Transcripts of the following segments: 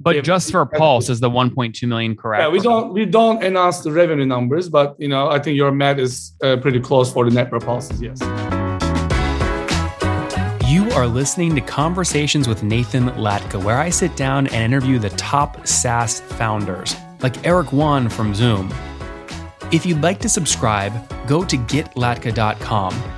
But just for Pulse is the 1.2 million correct? Yeah, we don't we don't announce the revenue numbers, but you know I think your math is uh, pretty close for the network pulses. Yes. You are listening to Conversations with Nathan Latka, where I sit down and interview the top SaaS founders, like Eric Yuan from Zoom. If you'd like to subscribe, go to getlatka.com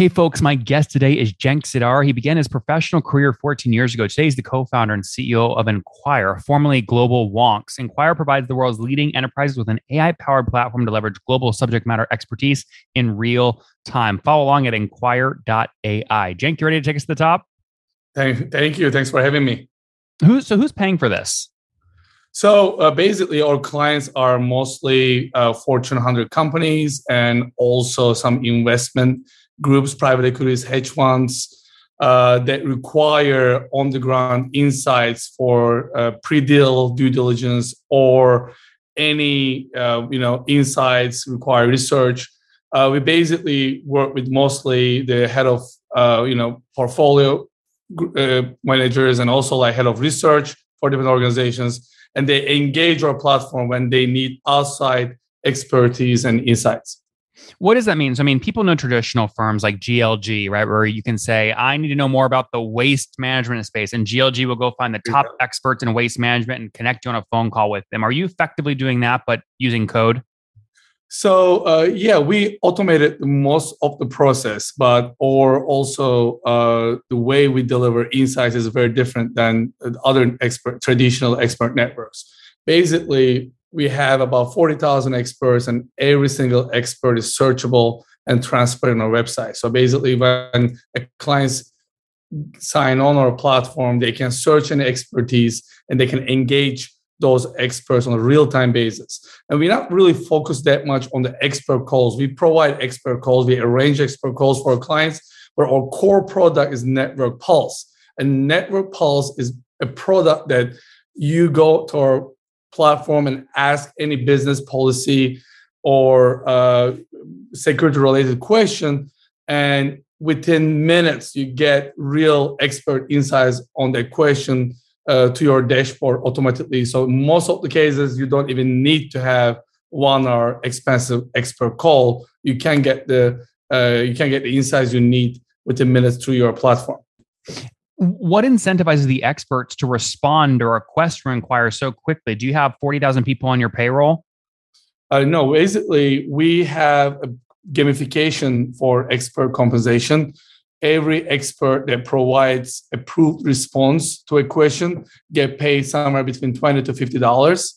Hey, folks, my guest today is Cenk Sidar. He began his professional career 14 years ago. Today, he's the co founder and CEO of Enquire, formerly Global Wonks. Enquire provides the world's leading enterprises with an AI powered platform to leverage global subject matter expertise in real time. Follow along at enquire.ai. Cenk, you ready to take us to the top? Thank, thank you. Thanks for having me. Who, so, who's paying for this? So uh, basically, our clients are mostly uh, Fortune 100 companies and also some investment groups, private equities, hedge funds uh, that require on the ground insights for uh, pre-deal due diligence or any uh, you know insights require research. Uh, we basically work with mostly the head of uh, you know portfolio uh, managers and also like head of research for different organizations, and they engage our platform when they need outside expertise and insights. What does that mean? So, I mean, people know traditional firms like GLG, right? Where you can say, I need to know more about the waste management space, and GLG will go find the top yeah. experts in waste management and connect you on a phone call with them. Are you effectively doing that, but using code? So uh, yeah, we automated most of the process, but or also uh, the way we deliver insights is very different than other expert traditional expert networks. Basically, we have about 40,000 experts, and every single expert is searchable and transparent on our website. So basically, when clients sign on our platform, they can search any expertise and they can engage those experts on a real-time basis. And we're not really focused that much on the expert calls. We provide expert calls, we arrange expert calls for our clients, but our core product is Network Pulse. And Network Pulse is a product that you go to our platform and ask any business policy or uh, security related question and within minutes you get real expert insights on that question uh, to your dashboard automatically. So most of the cases you don't even need to have one hour expensive expert call. You can get the uh, you can get the insights you need within minutes through your platform what incentivizes the experts to respond to requests from Enquire so quickly? Do you have 40,000 people on your payroll? Uh, no, basically, we have a gamification for expert compensation. Every expert that provides approved response to a question get paid somewhere between 20 to $50.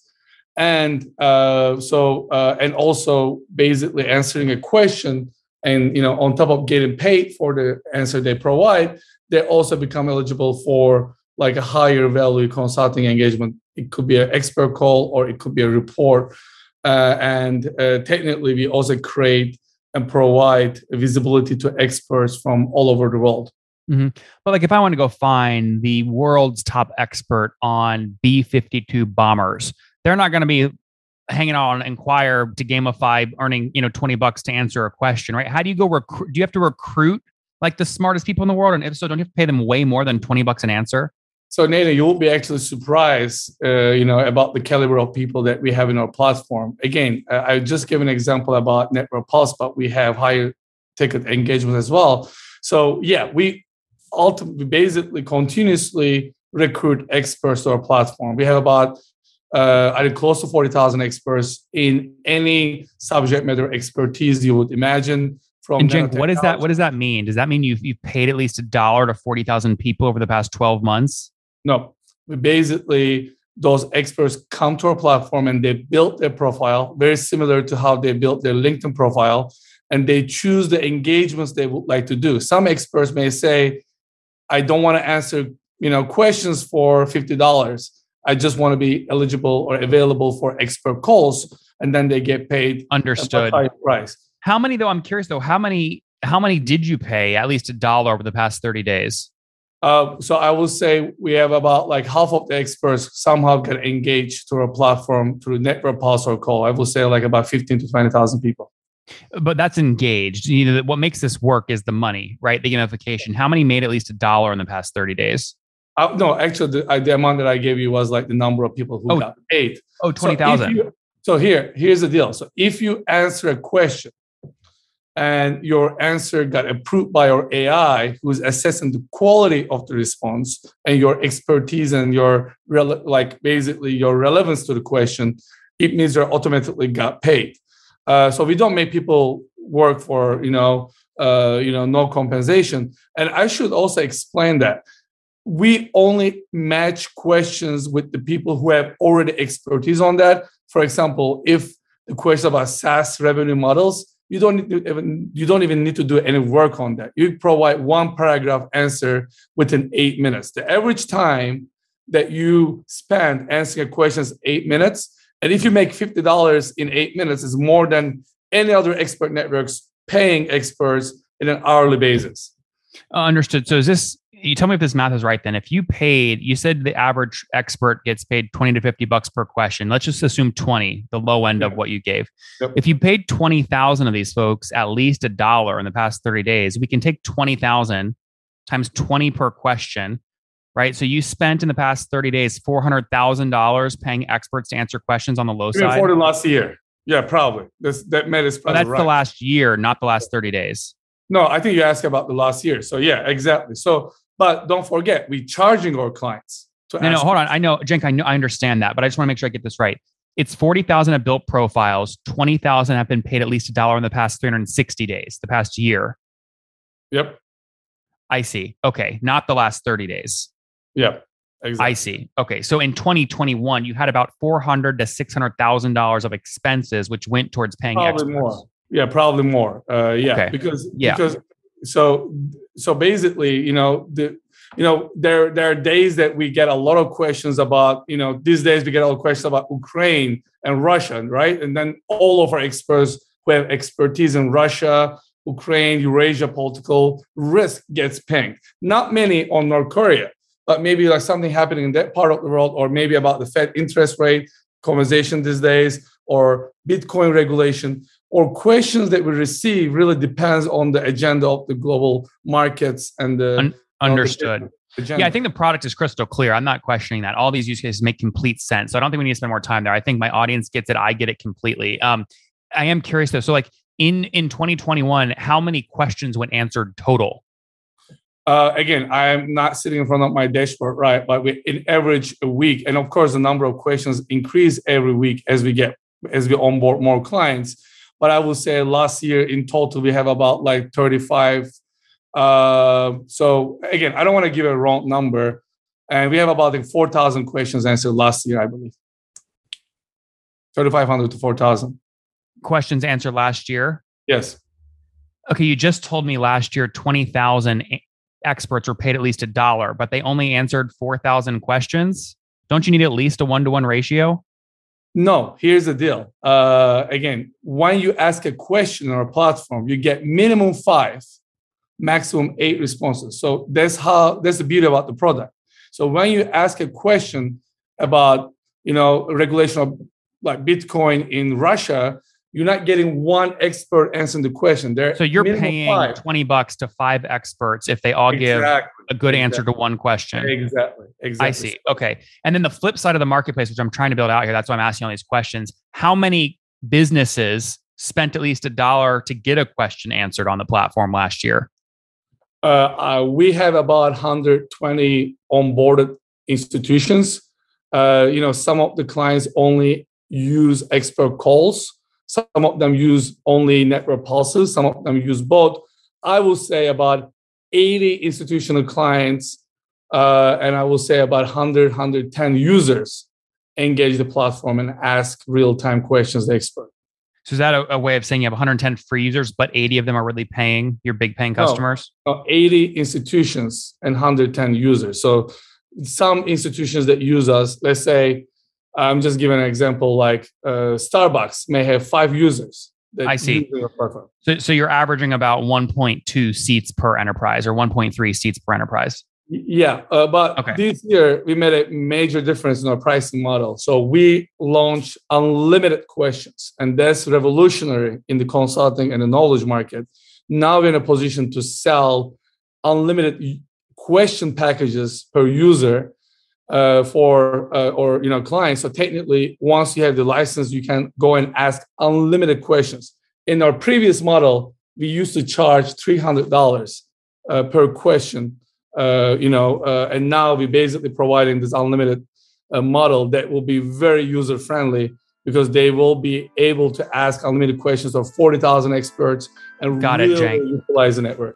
And uh, so, uh, and also basically answering a question and, you know, on top of getting paid for the answer they provide, they also become eligible for like a higher value consulting engagement. It could be an expert call or it could be a report. Uh, and uh, technically, we also create and provide visibility to experts from all over the world. Mm-hmm. But like, if I want to go find the world's top expert on B 52 bombers, they're not going to be hanging out on Enquire to gamify earning, you know, 20 bucks to answer a question, right? How do you go recruit? Do you have to recruit like the smartest people in the world? And if so, don't you have to pay them way more than 20 bucks an answer? So Nathan, you will be actually surprised, uh, you know, about the caliber of people that we have in our platform. Again, I just give an example about Network Pulse, but we have higher ticket engagement as well. So yeah, we ultimately basically continuously recruit experts to our platform. We have about uh, I think close to 40,000 experts in any subject matter expertise you would imagine from and Cenk, what does that what does that mean? Does that mean you've you've paid at least a dollar to forty thousand people over the past twelve months? No, basically those experts come to our platform and they build their profile very similar to how they built their LinkedIn profile, and they choose the engagements they would like to do. Some experts may say, "I don't want to answer you know questions for fifty dollars. I just want to be eligible or available for expert calls." And then they get paid understood price how many though? I'm curious though. How many how many did you pay at least a dollar over the past 30 days? Uh, so I will say we have about like half of the experts somehow get engaged through a platform through network pulse or call. I will say like about 15 to 20,000 people. But that's engaged. You know, what makes this work is the money, right? The gamification. How many made at least a dollar in the past 30 days? Uh, no, actually, the, the, amount that I gave you was like the number of people who oh, got paid. Oh, 20,000. So, so here, here's the deal. So if you answer a question and your answer got approved by your AI, who's assessing the quality of the response and your expertise and your like basically your relevance to the question, it means you're automatically got paid. Uh, so we don't make people work for you know uh, you know no compensation. And I should also explain that we only match questions with the people who have already expertise on that. For example, if the question about SaaS revenue models, you don't even you don't even need to do any work on that. You provide one paragraph answer within eight minutes. The average time that you spend answering a question is eight minutes. And if you make $50 in eight minutes, is more than any other expert networks paying experts in an hourly basis. Uh, understood. So is this you tell me if this math is right then if you paid you said the average expert gets paid 20 to 50 bucks per question let's just assume 20 the low end yeah. of what you gave yep. if you paid 20000 of these folks at least a dollar in the past 30 days we can take 20000 times 20 per question right so you spent in the past 30 days $400000 paying experts to answer questions on the low side for the last year yeah probably this, that made us that's right. the last year not the last 30 days no, I think you asked about the last year. So yeah, exactly. So but don't forget, we're charging our clients. To no, no, hold on. I know, Cenk, I know, I understand that, but I just want to make sure I get this right. It's 40,000 have built profiles. 20,000 have been paid at least a dollar in the past 360 days, the past year. Yep. I see. Okay. Not the last 30 days. Yep. Exactly. I see. Okay. So in 2021, you had about 400 to $600,000 of expenses, which went towards paying probably experts. more. Yeah, probably more. Uh, yeah, okay. because yeah. because so so basically you know the you know there there are days that we get a lot of questions about you know these days we get a lot of questions about ukraine and russia right? And then all of our experts who have expertise in russia ukraine eurasia political risk gets pinged. Not many on north korea but maybe like something happening in that part of the world or maybe about the fed interest rate conversation these days or bitcoin regulation or questions that we receive really depends on the agenda of the global markets and the Un- understood. The yeah, I think the product is crystal clear. I'm not questioning that. All these use cases make complete sense. So I don't think we need to spend more time there. I think my audience gets it. I get it completely. Um, I am curious though. So like in in 2021, how many questions went answered total? Uh, again, I am not sitting in front of my dashboard, right? But we, in average a week, and of course, the number of questions increase every week as we get as we onboard more clients but I will say last year in total we have about like 35. Uh, so again, I don't want to give a wrong number, and we have about like 4,000 questions answered last year, I believe. 3,500 to 4,000 questions answered last year. Yes. Okay, you just told me last year 20,000 experts were paid at least a dollar, but they only answered 4,000 questions. Don't you need at least a one to one ratio? No, here's the deal. Uh, again, when you ask a question on a platform, you get minimum five, maximum eight responses. So that's how that's the beauty about the product. So when you ask a question about you know regulation of like Bitcoin in Russia, you're not getting one expert answering the question. There, so you're paying five. twenty bucks to five experts if they all exactly. give a good exactly. answer to one question. Exactly. Exactly. I see. Okay. And then the flip side of the marketplace, which I'm trying to build out here, that's why I'm asking all these questions. How many businesses spent at least a dollar to get a question answered on the platform last year? Uh, uh, we have about 120 onboarded institutions. Uh, you know, some of the clients only use expert calls some of them use only network pulses, some of them use both. I will say about 80 institutional clients, uh, and I will say about 100, 110 users engage the platform and ask real time questions the expert. So is that a, a, way of saying you have 110 free users, but 80 of them are really paying your big paying customers? No, no, 80 institutions and 110 users. So some institutions that use us, let's say I'm just giving an example like uh, Starbucks may have five users, I see. So, so you're averaging about 1.2 seats per enterprise or 1.3 seats per enterprise. Yeah, uh, but okay. this year we made a major difference in our pricing model. So we launched unlimited questions, and that's revolutionary in the consulting and the knowledge market. Now we're in a position to sell unlimited question packages per user uh, for uh, or you know clients. So technically, once you have the license, you can go and ask unlimited questions. In our previous model, we used to charge three hundred dollars uh, per question uh, you know, uh, and now we're basically providing this unlimited uh, model that will be very user friendly because they will be able to ask unlimited questions of 40,000 experts and Got really it, utilize the network.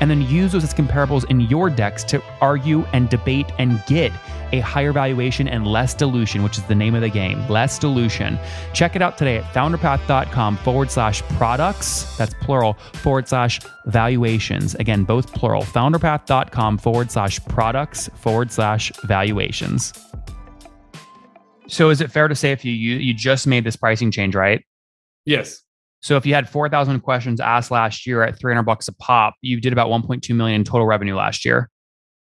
and then use those as comparables in your decks to argue and debate and get a higher valuation and less dilution, which is the name of the game. Less dilution. Check it out today at founderpath.com forward slash products, that's plural, forward slash valuations. Again, both plural. Founderpath.com forward slash products forward slash valuations. So is it fair to say if you you just made this pricing change, right? Yes. So if you had 4,000 questions asked last year at 300 bucks a pop, you did about 1.2 million in total revenue last year.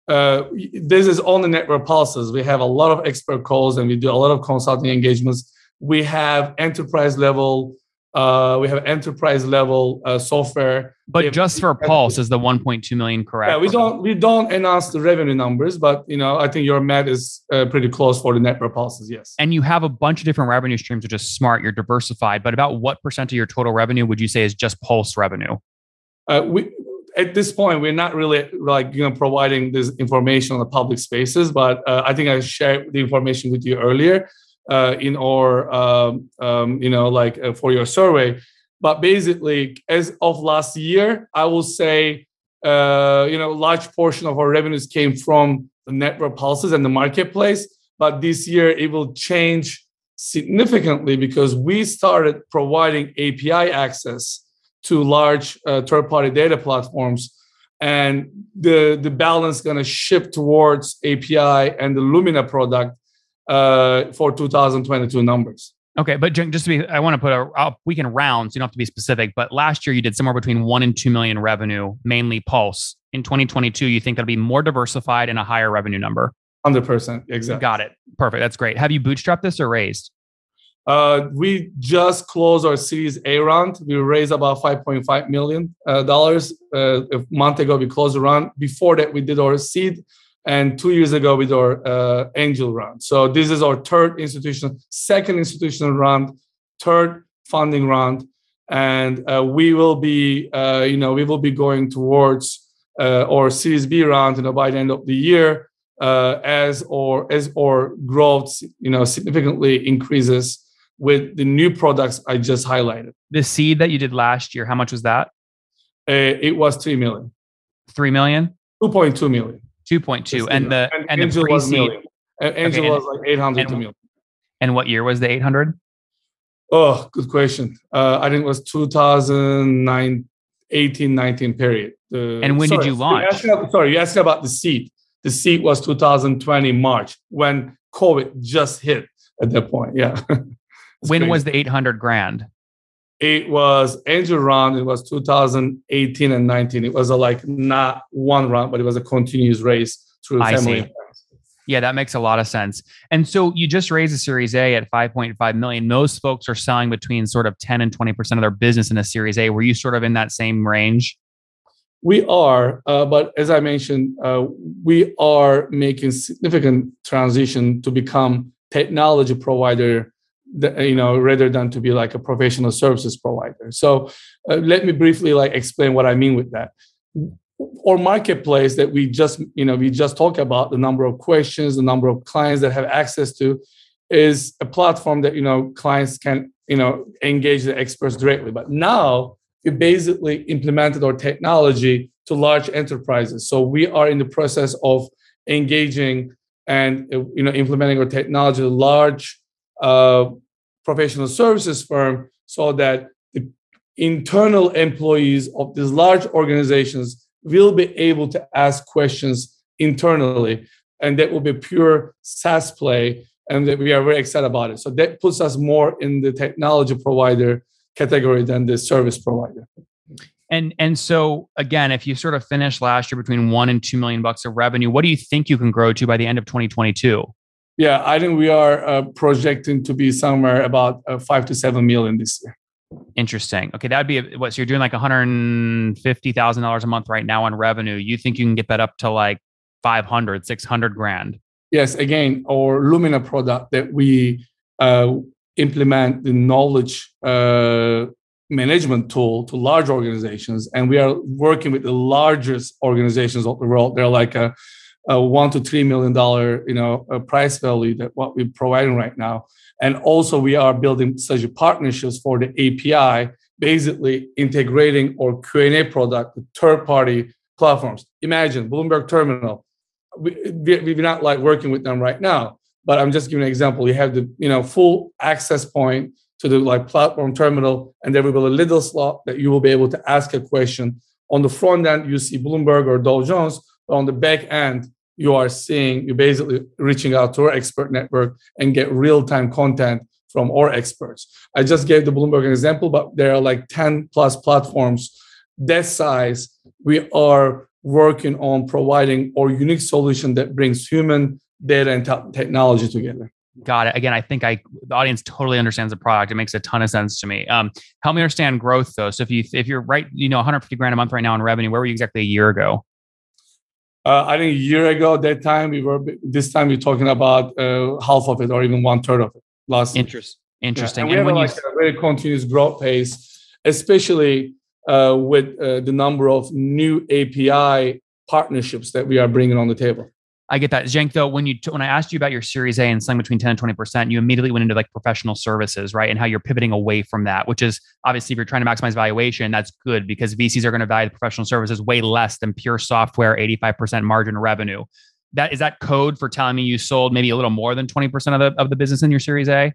Uh, this is on the network pulses. We have a lot of expert calls and we do a lot of consulting engagements. We have enterprise level uh, we have enterprise level uh, software. But just for Pulse is the 1.2 million correct? Yeah, we don't we don't announce the revenue numbers, but you know I think your math is uh, pretty close for the network pulses. Yes. And you have a bunch of different revenue streams, which is smart. You're diversified, but about what percent of your total revenue would you say is just Pulse revenue? Uh, we at this point we're not really like you know providing this information on the public spaces, but uh, I think I shared the information with you earlier uh, in our um, um, you know like uh, for your survey. But basically as of last year i will say uh, you know a large portion of our revenues came from the network pulses and the marketplace. But this year it will change significantly because we started providing api access to large uh, third-party data platforms. And the the balance going to shift towards api and the lumina product uh, for 2022 numbers. Okay, but just to be, I want to put a, we can round, so you don't have to be specific. But last year you did somewhere between one and two million revenue, mainly Pulse. In 2022, you think that'll be more diversified and a higher revenue number? Hundred percent, exactly. Got it. Perfect. That's great. Have you bootstrapped this or raised? Uh, we just closed our Series A round. We raised about 5.5 million uh, dollars uh, a month ago. We closed the round. Before that, we did our seed and two years ago with our uh, angel round. So this is our third institutional, second institutional round, third funding round, and uh, we will be, uh, you know, we will be going towards uh, our Series B round, you know, by the end of the year, uh, as or as our growth, you know, significantly increases with the new products I just highlighted. The seed that you did last year, how much was that? Uh, it was three million. Three million. Two point two million. 2.2 and the and, and the Angel okay, was like 800 and, million. And what year was the 800? Oh, good question. Uh, I think it was 2009, 18, 19 period. Uh, and when sorry, did you launch? You about, sorry, you asked about the seed. The seed was 2020 March when COVID just hit at that point. Yeah. when crazy. was the 800 grand? It was angel round. It was 2018 and 19. It was a like not one round, but it was a continuous race through I family. See. Yeah, that makes a lot of sense. And so you just raised a Series A at 5.5 million. Most folks are selling between sort of 10 and 20% of their business in a Series A. Were you sort of in that same range? We are, uh, but as I mentioned, uh, we are making significant transition to become technology provider you know rather than to be like a professional services provider so uh, let me briefly like explain what i mean with that or marketplace that we just you know we just talk about the number of questions the number of clients that have access to is a platform that you know clients can you know engage the experts directly. But now we basically implemented our technology to large enterprises. So we are in the process of engaging and you know implementing our technology to large uh, professional services firm so that the internal employees of these large organizations will be able to ask questions internally and that will be pure SaaS play and that we are very excited about it. So that puts us more in the technology provider category than the service provider. And and so again, if you sort of finish last year between one and two million bucks of revenue, what do you think you can grow to by the end of 2022? Yeah, I think we are uh, projecting to be somewhere about uh, five to seven million this year. Interesting. Okay, that'd be a, what? So you're doing like one hundred fifty thousand dollars a month right now on revenue. You think you can get that up to like 500, 600 grand? Yes. Again, our Lumina product that we uh, implement the knowledge uh, management tool to large organizations, and we are working with the largest organizations of the world. They're like a, a one to three million dollar, you know, price value that what we're providing right now. And also, we are building such partnerships for the API, basically integrating our Q&A product with third-party platforms. Imagine Bloomberg Terminal. We, we, we're not like working with them right now, but I'm just giving an example. You have the you know full access point to the like platform terminal, and there will be a little slot that you will be able to ask a question. On the front end, you see Bloomberg or Dow Jones, but on the back end, you are seeing you're basically reaching out to our expert network and get real-time content from our experts. I just gave the Bloomberg example, but there are like 10 plus platforms that size. We are working on providing our unique solution that brings human data and t- technology together. Got it. Again, I think I the audience totally understands the product. It makes a ton of sense to me. Um, help me understand growth though. So if you if you're right, you know, 150 grand a month right now in revenue, where were you exactly a year ago? Uh, I think a year ago, that time we were. This time we're talking about uh, half of it, or even one third of it. Last Interest, interesting. Yeah. And, and we have like you... a very continuous growth pace, especially uh, with uh, the number of new API partnerships that we are bringing on the table. I get that. Cenk, though, when you when I asked you about your Series A and selling between 10 and 20%, you immediately went into like professional services, right? And how you're pivoting away from that, which is obviously if you're trying to maximize valuation, that's good because VCs are going to value the professional services way less than pure software, 85% margin revenue. That is that code for telling me you sold maybe a little more than 20% of the of the business in your Series A?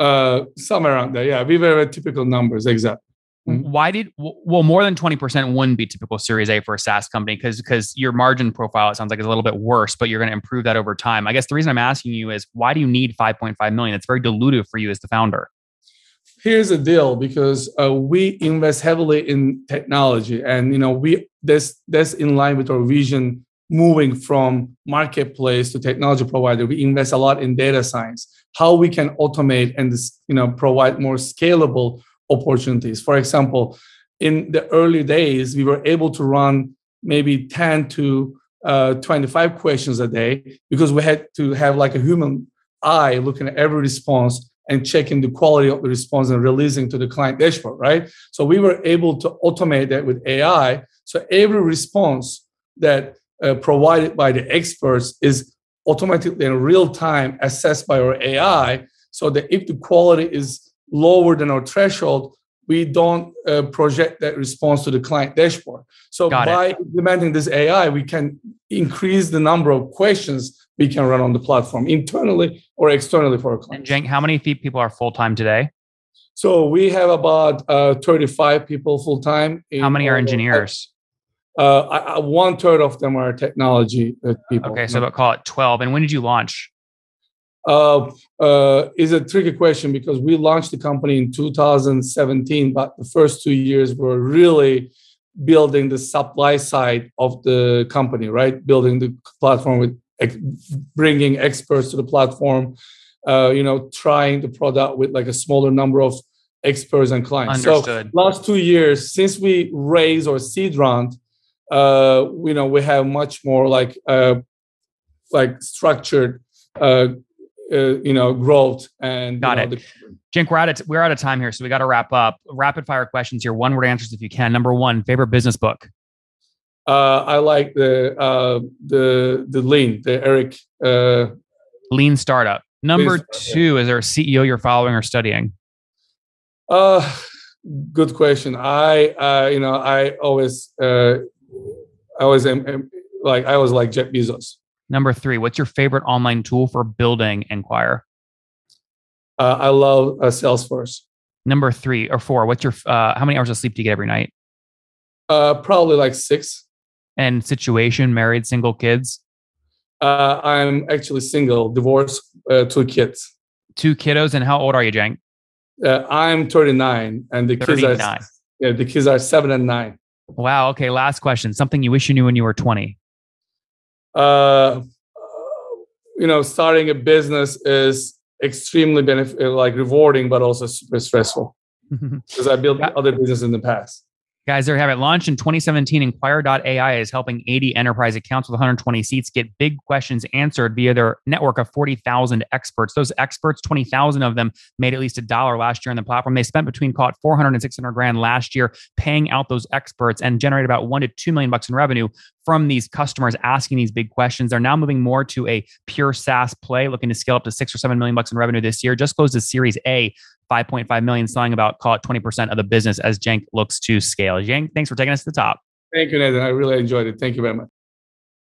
Uh, somewhere around there. Yeah, we were typical numbers, exactly. Mm-hmm. Why did well more than 20% wouldn't be typical series A for a SaaS company because because your margin profile it sounds like is a little bit worse, but you're going to improve that over time. I guess the reason I'm asking you is why do you need 5.5 million? It's very dilutive for you as the founder. Here's the deal because uh, we invest heavily in technology and you know we this that's in line with our vision moving from marketplace to technology provider we invest a lot in data science how we can automate and you know provide more scalable opportunities. For example, in the early days, we were able to run maybe 10 to uh, 25 questions a day because we had to have like a human eye looking at every response and checking the quality of the response and releasing to the client dashboard, right? So we were able to automate that with AI. So every response that uh, provided by the experts is automatically in real time assessed by our AI so that if the quality is lower than our threshold, we don't uh, project that response to the client dashboard. So Got by it. implementing this AI, we can increase the number of questions we can run on the platform internally or externally for our clients. And Cenk, how many people are full time today? So we have about uh, 35 people full time. How many are engineers? Uh, I, one third of them are technology uh, people. Okay, so about call it 12. And when did you launch? Uh, uh, is a tricky question because we launched the company in 2017, but the first two years were really building the supply side of the company, right? Building the platform with bringing experts to the platform, uh, you know, trying the product with like a smaller number of experts and clients. Understood. So last two years, since we raised our seed round, uh, you know, we have much more like uh, like structured uh, uh, you know growth and got you know, it. The- we're out of we're out of time here, so we got to wrap up. Rapid fire questions here. One word answers if you can. Number one, favorite business book. Uh, I like the uh, the the lean, the Eric uh, lean startup. Number two, is there a CEO you're following or studying? Uh, good question. I, uh, you know, I always, uh, I always am, am like, I was like Jeff Bezos. Number three, what's your favorite online tool for building Enquire? Uh, I love uh, Salesforce. Number three or four, what's your, uh, how many hours of sleep do you get every night? Uh, probably like six. And situation, married, single, kids? Uh, I'm actually single, divorced, uh, two kids. Two kiddos. And how old are you? Uh, I'm 39, and the 39. kids are yeah, the kids are seven and nine. Wow. Okay. Last question. Something you wish you knew when you were 20. Uh, you know, starting a business is extremely benefit, like rewarding, but also super stressful because I built other business in the past. Guys, there you have it. Launched in 2017, Enquire.ai is helping 80 enterprise accounts with 120 seats get big questions answered via their network of 40,000 experts. Those experts, 20,000 of them made at least a dollar last year on the platform. They spent between call it 400 and 600 grand last year paying out those experts and generated about one to two million bucks in revenue from these customers asking these big questions. They're now moving more to a pure SaaS play, looking to scale up to six or seven million bucks in revenue this year. Just closed a Series A 5.5 million, selling about call it 20% of the business as Cenk looks to scale. Cenk, thanks for taking us to the top. Thank you, Nathan. I really enjoyed it. Thank you very much.